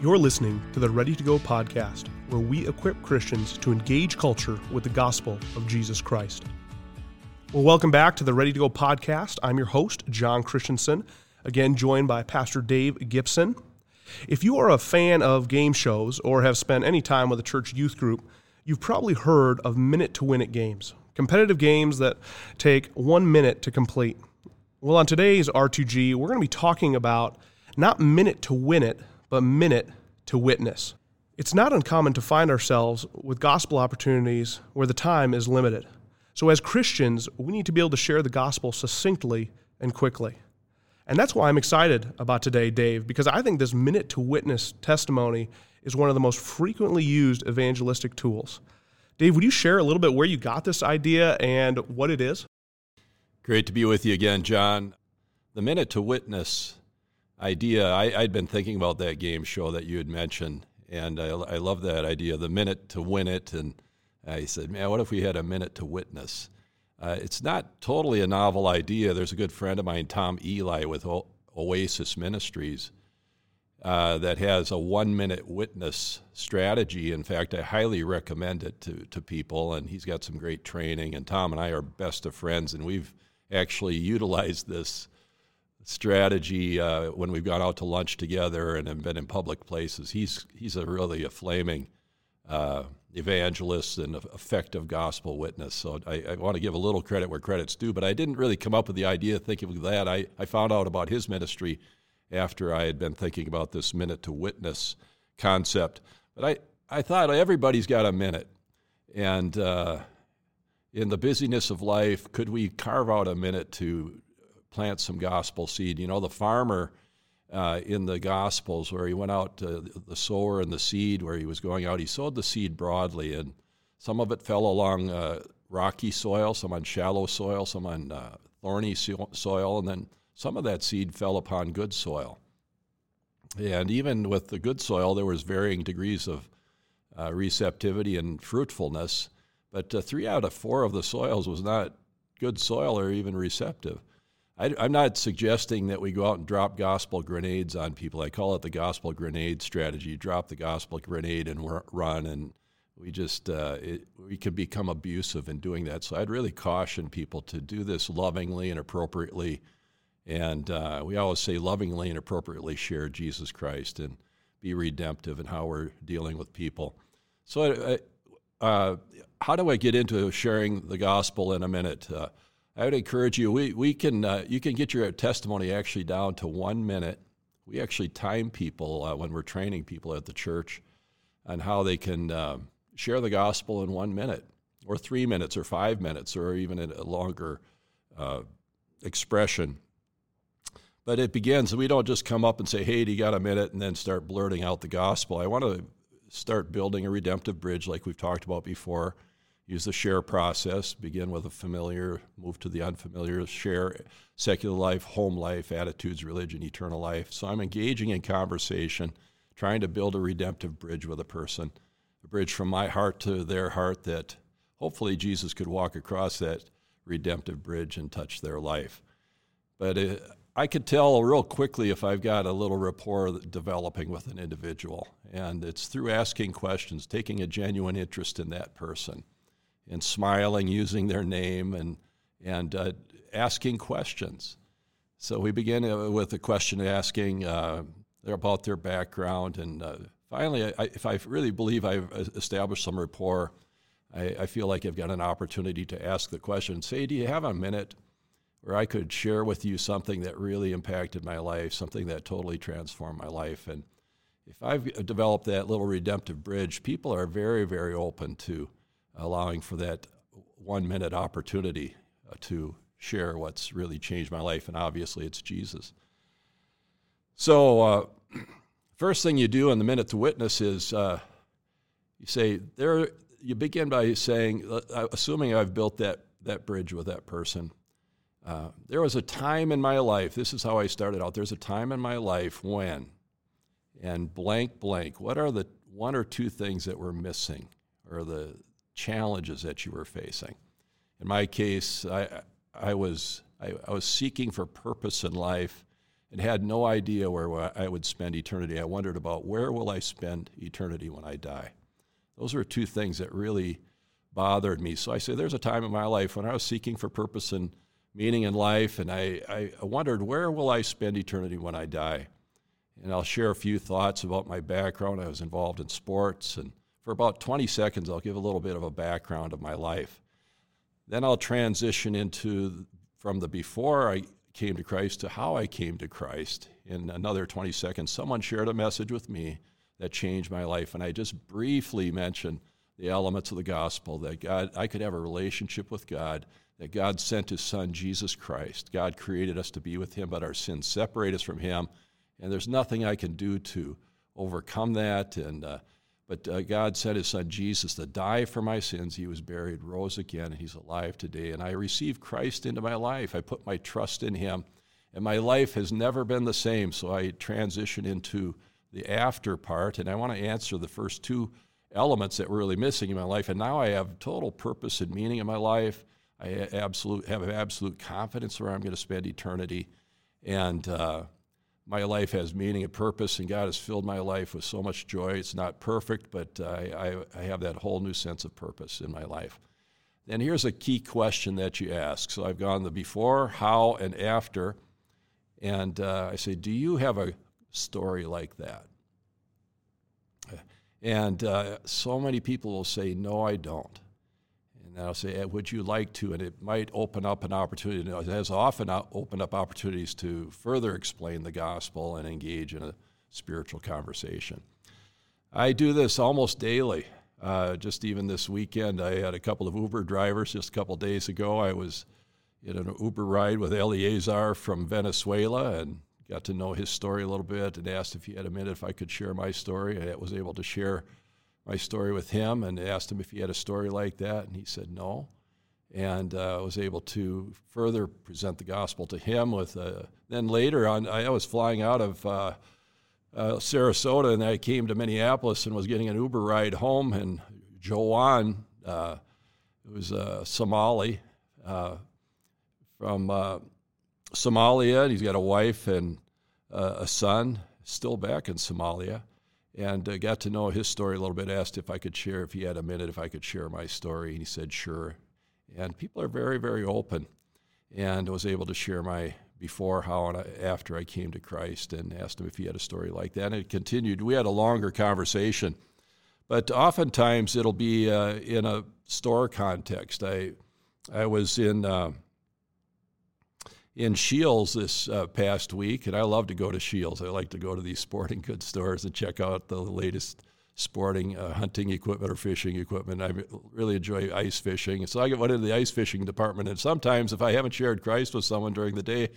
You're listening to the Ready to Go podcast, where we equip Christians to engage culture with the gospel of Jesus Christ. Well, welcome back to the Ready to Go podcast. I'm your host, John Christensen, again joined by Pastor Dave Gibson. If you are a fan of game shows or have spent any time with a church youth group, you've probably heard of minute to win it games, competitive games that take one minute to complete. Well, on today's R2G, we're going to be talking about not minute to win it, but minute to witness. It's not uncommon to find ourselves with gospel opportunities where the time is limited. So, as Christians, we need to be able to share the gospel succinctly and quickly. And that's why I'm excited about today, Dave, because I think this minute to witness testimony is one of the most frequently used evangelistic tools. Dave, would you share a little bit where you got this idea and what it is? Great to be with you again, John. The minute to witness idea, I, had been thinking about that game show that you had mentioned, and I, I love that idea, the minute to win it. And I said, man, what if we had a minute to witness? Uh, it's not totally a novel idea. There's a good friend of mine, Tom Eli, with o- Oasis Ministries, uh, that has a one minute witness strategy. In fact, I highly recommend it to, to people, and he's got some great training. And Tom and I are best of friends, and we've actually utilized this strategy uh, when we've gone out to lunch together and have been in public places. He's he's a really a flaming uh, evangelist and effective gospel witness. So I, I, want to give a little credit where credit's due, but I didn't really come up with the idea thinking of that. I, I found out about his ministry after I had been thinking about this minute to witness concept. But I, I thought everybody's got a minute. And uh, in the busyness of life, could we carve out a minute to plant some gospel seed. You know, the farmer uh, in the Gospels, where he went out to the sower and the seed, where he was going out, he sowed the seed broadly, and some of it fell along uh, rocky soil, some on shallow soil, some on uh, thorny soil, and then some of that seed fell upon good soil. And even with the good soil, there was varying degrees of uh, receptivity and fruitfulness, but uh, three out of four of the soils was not good soil or even receptive. I, am not suggesting that we go out and drop gospel grenades on people. I call it the gospel grenade strategy. Drop the gospel grenade and run, and we just uh, it, we can become abusive in doing that. So I'd really caution people to do this lovingly and appropriately. And uh, we always say lovingly and appropriately share Jesus Christ and be redemptive in how we're dealing with people. So, uh, uh how do I get into sharing the gospel in a minute? I would encourage you. We we can uh, you can get your testimony actually down to one minute. We actually time people uh, when we're training people at the church on how they can uh, share the gospel in one minute, or three minutes, or five minutes, or even a longer uh, expression. But it begins. We don't just come up and say, "Hey, do you got a minute?" and then start blurting out the gospel. I want to start building a redemptive bridge, like we've talked about before use the share process, begin with a familiar, move to the unfamiliar, share secular life, home life, attitudes, religion, eternal life. So I'm engaging in conversation, trying to build a redemptive bridge with a person, a bridge from my heart to their heart that hopefully Jesus could walk across that redemptive bridge and touch their life. But it, uh, I could tell real quickly if I've got a little rapport developing with an individual. And it's through asking questions, taking a genuine interest in that person and smiling, using their name, and, and uh, asking questions. So we begin uh, with a question asking uh, about their background. And uh, finally, I, if I really believe I've established some rapport, I, I, feel like I've got an opportunity to ask the question say, Do you have a minute where I could share with you something that really impacted my life, something that totally transformed my life? And if I've developed that little redemptive bridge, people are very, very open to allowing for that one minute opportunity uh, to share what's really changed my life. And obviously, it's Jesus. So, uh, first thing you do in the minute to witness is uh, you say, there, you begin by saying, uh, assuming I've built that, that bridge with that person. Uh, there was a time in my life, this is how I started out. There's a time in my life when, and blank, blank, what are the one or two things that were missing, or the, challenges that you were facing. In my case, I, I, was, I, I was seeking for purpose in life and had no idea where I would spend eternity. I wondered about where will I spend eternity when I die. Those are two things that really bothered me. So I say there's a time in my life when I was seeking for purpose and meaning in life, and I, I wondered where will I spend eternity when I die. And I'll share a few thoughts about my background. I was involved in sports, and for about 20 seconds, I'll give a little bit of a background of my life. Then I'll transition into from the before I came to Christ to how I came to Christ. In another 20 seconds, someone shared a message with me that changed my life, and I just briefly mentioned the elements of the gospel that God, I could have a relationship with God, that God sent His Son Jesus Christ. God created us to be with Him, but our sins separate us from Him, and there's nothing I can do to overcome that. And uh, but uh, God sent His Son Jesus to die for my sins. He was buried, rose again, and He's alive today. And I received Christ into my life. I put my trust in Him, and my life has never been the same. So I transition into the after part, and I want to answer the first two elements that were really missing in my life. And now I have total purpose and meaning in my life. I absolute have absolute confidence where I'm going to spend eternity, and uh, my life has meaning and purpose, and God has filled my life with so much joy. It's not perfect, but I, I, I have that whole new sense of purpose in my life. And here's a key question that you ask. So I've gone the before, how, and after. And uh, I say, Do you have a story like that? And uh, so many people will say, No, I don't. And I'll say, Would you like to? And it might open up an opportunity. It has often opened up opportunities to further explain the gospel and engage in a spiritual conversation. I do this almost daily. Uh, just even this weekend, I had a couple of Uber drivers. Just a couple days ago, I was in an Uber ride with Eleazar from Venezuela and got to know his story a little bit and asked if he had a minute if I could share my story. I was able to share my story with him and asked him if he had a story like that, and he said no. And uh, was able to further present the gospel to him. With uh, then later on, I was flying out of uh, uh Sarasota, and I came to Minneapolis and was getting an Uber ride home, and Joan, uh, was a Somali uh, from Somalia, and he's got a wife and a son, still back in Somalia and uh, got to know his story a little bit. Asked if I could share, if he had a minute, if I could share my story. And he said, sure. And people are very, very open. And I was able to share my before, how, and after I came to Christ and asked him if he had a story like that. And it continued. We had a longer conversation. But oftentimes it'll be uh, in a store context. I, I was in. Uh, in Scheels this uh, past week, and I love to go to Scheels. I like to go to these sporting goods stores and check out the latest sporting uh, hunting equipment or fishing equipment. I really enjoy ice fishing. So I get went into the ice fishing department, and sometimes if I haven't shared Christ with someone during the day,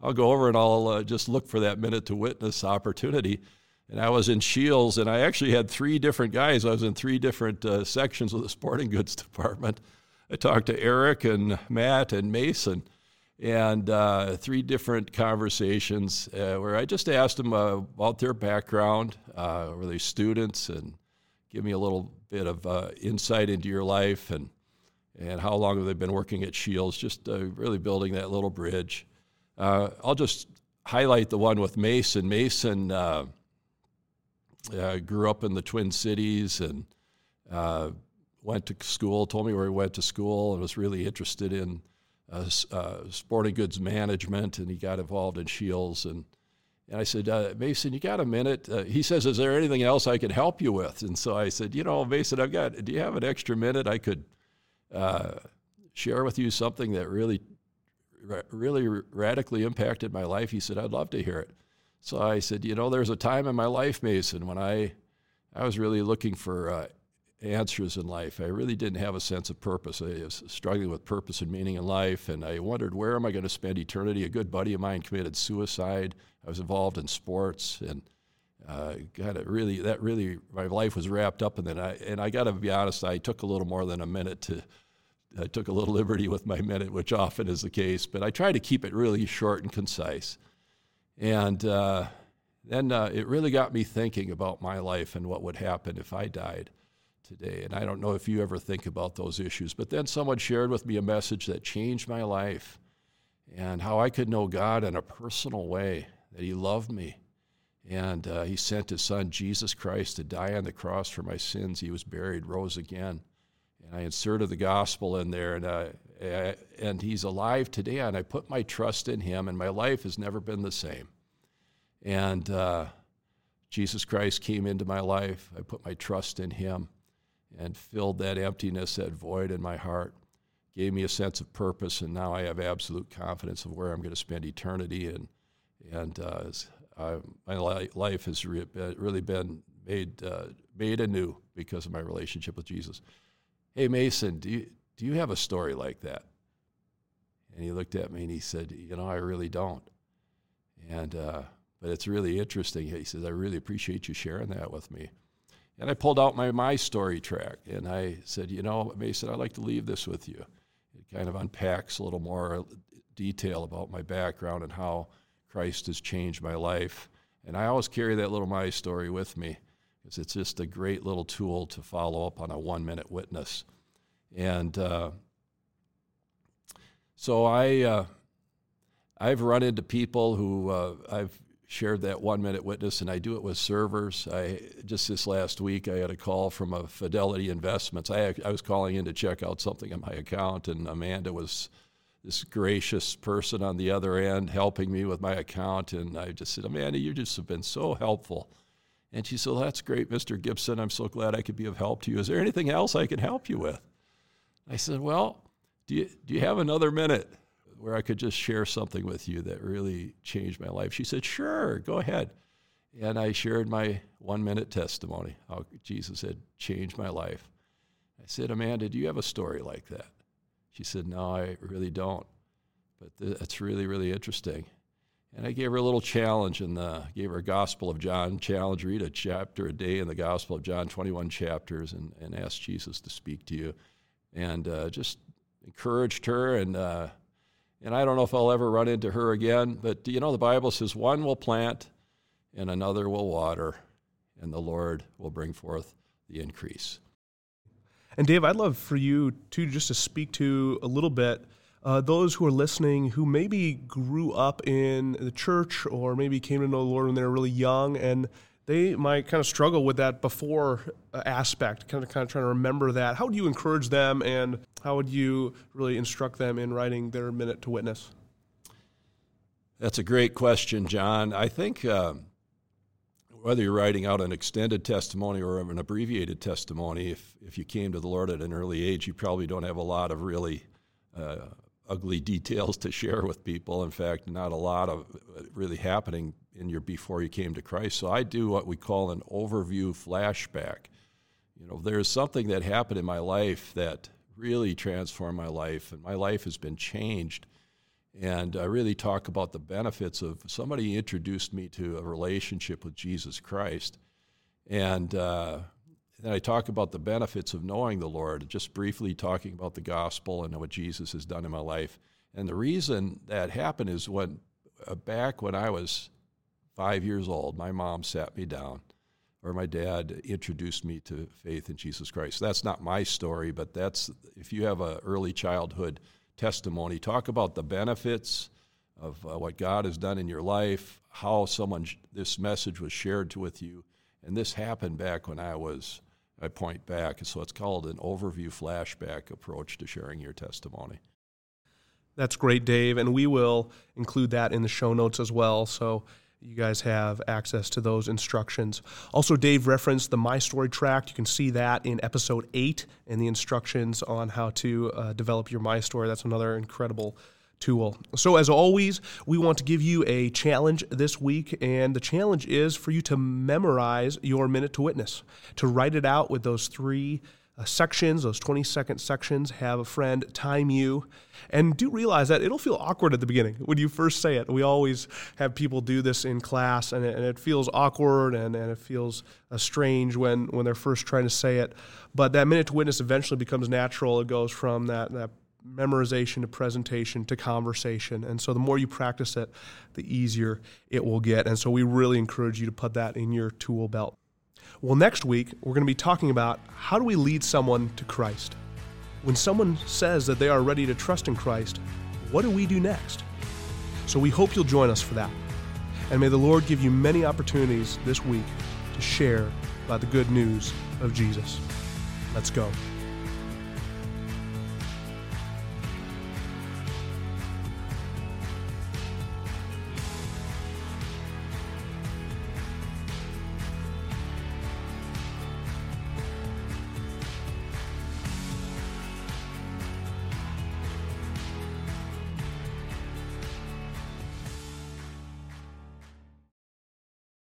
I'll go over and I'll uh, just look for that minute to witness opportunity. And I was in Scheels, and I actually had three different guys. I was in three different uh, sections of the sporting goods department. I talked to Eric and Matt and Mason and uh, three different conversations uh, where I just asked them uh, about their background. Uh, were they students? And give me a little bit of uh, insight into your life and and how long have they been working at Scheels, Just uh, really building that little bridge. I'll just highlight the one with Mason. Mason grew up in the Twin Cities and went to school. Told me where he went to school and was really interested in uh, uh, sporting goods management, and he got involved in Scheels. And, and I said, uh, Mason, you got a minute? Uh, he says, Is there anything else I can help you with? And so I said, You know, Mason, I've got, do you have an extra minute? I could uh, share with you something that really, really radically impacted my life. He said, I'd love to hear it. So I said, You know, there's a time in my life, Mason, when I, I was really looking for uh, answers in life. I really didn't have a sense of purpose. I was struggling with purpose and meaning in life, and I wondered where am I going to spend eternity. A good buddy of mine committed suicide. I was involved in sports, and uh, got it really that really my life was wrapped up in that. I, and I got to be honest, I took a little more than a minute to. I took a little liberty with my minute, which often is the case, but I try to keep it really short and concise. And uh, then uh, it really got me thinking about my life and what would happen if I died today. And I don't know if you ever think about those issues. But then someone shared with me a message that changed my life and how I could know God in a personal way that He loved me. And uh, He sent His Son, Jesus Christ, to die on the cross for my sins. He was buried, rose again. And I inserted the gospel in there, and, uh, and He's alive today. And I put my trust in Him, and my life has never been the same. And uh, Jesus Christ came into my life. I put my trust in Him and filled that emptiness, that void in my heart gave me a sense of purpose, and now I have absolute confidence of where I'm going to spend eternity. And and uh, uh, my li- life has re- been, really been made uh, made anew because of my relationship with Jesus. Hey Mason, do you do you have a story like that? And he looked at me and he said, You know, I really don't. And uh, but it's really interesting. He says, I really appreciate you sharing that with me. And I pulled out my my story tract and I said, you know, Mason, I'd like to leave this with you It kind of unpacks a little more detail about my background and how Christ has changed my life. And I always carry that little my story with me because it's just a great little tool to follow up on a one minute witness. And uh, so I, uh, I've run into people who uh, I've shared that one minute witness, and I do it with servers. I just this last week I had a call from a Fidelity Investments. I I was calling in to check out something on my account, and Amanda was this gracious person on the other end helping me with my account, and I just said, Amanda, you just have been so helpful. And she said, well, That's great, Mr. Gibson. I'm so glad I could be of help to you. Is there anything else I can help you with? I said, Well, do you, do you have another minute? Where I could just share something with you that really changed my life. She said, Sure, go ahead. And I shared my one minute testimony, how Jesus had changed my life. I said, Amanda, do you have a story like that? She said, No, I really don't. But that's really, really interesting. And I gave her a little challenge and gave her a Gospel of John challenge, read a chapter a day in the Gospel of John, 21 chapters, and, and ask Jesus to speak to you. And uh, just encouraged her and uh, and I don't know if I'll ever run into her again, but you know, the Bible says one will plant and another will water, and the Lord will bring forth the increase. And Dave, I'd love for you to just to speak to a little bit uh, those who are listening who maybe grew up in the church or maybe came to know the Lord when they were really young and they might kind of struggle with that before uh, aspect, kind of kind of trying to remember that. How would you encourage them, and how would you really instruct them in writing their minute to witness? That's a great question, John. I think um, whether you're writing out an extended testimony or an abbreviated testimony, if if you came to the Lord at an early age, you probably don't have a lot of really uh, ugly details to share with people. In fact, not a lot of uh, really happening in your before you came to Christ. So I do what we call an overview flashback. You know, there's something that happened in my life that really transformed my life, and my life has been changed. And I really talk about the benefits of somebody introduced me to a relationship with Jesus Christ. And uh, then I talk about the benefits of knowing the Lord, just briefly talking about the gospel and what Jesus has done in my life. And the reason that happened is when uh, back when I was five years old, my mom sat me down, or my dad introduced me to faith in Jesus Christ. That's not my story, but that's if you have an early childhood testimony, talk about the benefits of uh, what God has done in your life, how someone this message was shared to, with you, and this happened back when I was. I point back, so it's called an overview flashback approach to sharing your testimony. That's great, Dave, and we will include that in the show notes as well. So you guys have access to those instructions. Also, Dave referenced the My Story tract. You can see that in episode eight and the instructions on how to uh, develop your My Story. That's another incredible tool. So, as always, we want to give you a challenge this week, and the challenge is for you to memorize your minute to witness, to write it out with those three uh, sections, those 20 second sections, have a friend time you. And do realize that it'll feel awkward at the beginning when you first say it. We always have people do this in class, and it, and it feels awkward and, and it feels uh, strange when, when they're first trying to say it. But that minute to witness eventually becomes natural. It goes from that, that memorization to presentation to conversation. And so the more you practice it, the easier it will get. And so we really encourage you to put that in your tool belt. Well, next week, we're going to be talking about how do we lead someone to Christ? When someone says that they are ready to trust in Christ, what do we do next? So we hope you'll join us for that. And may the Lord give you many opportunities this week to share about the good news of Jesus. Let's go.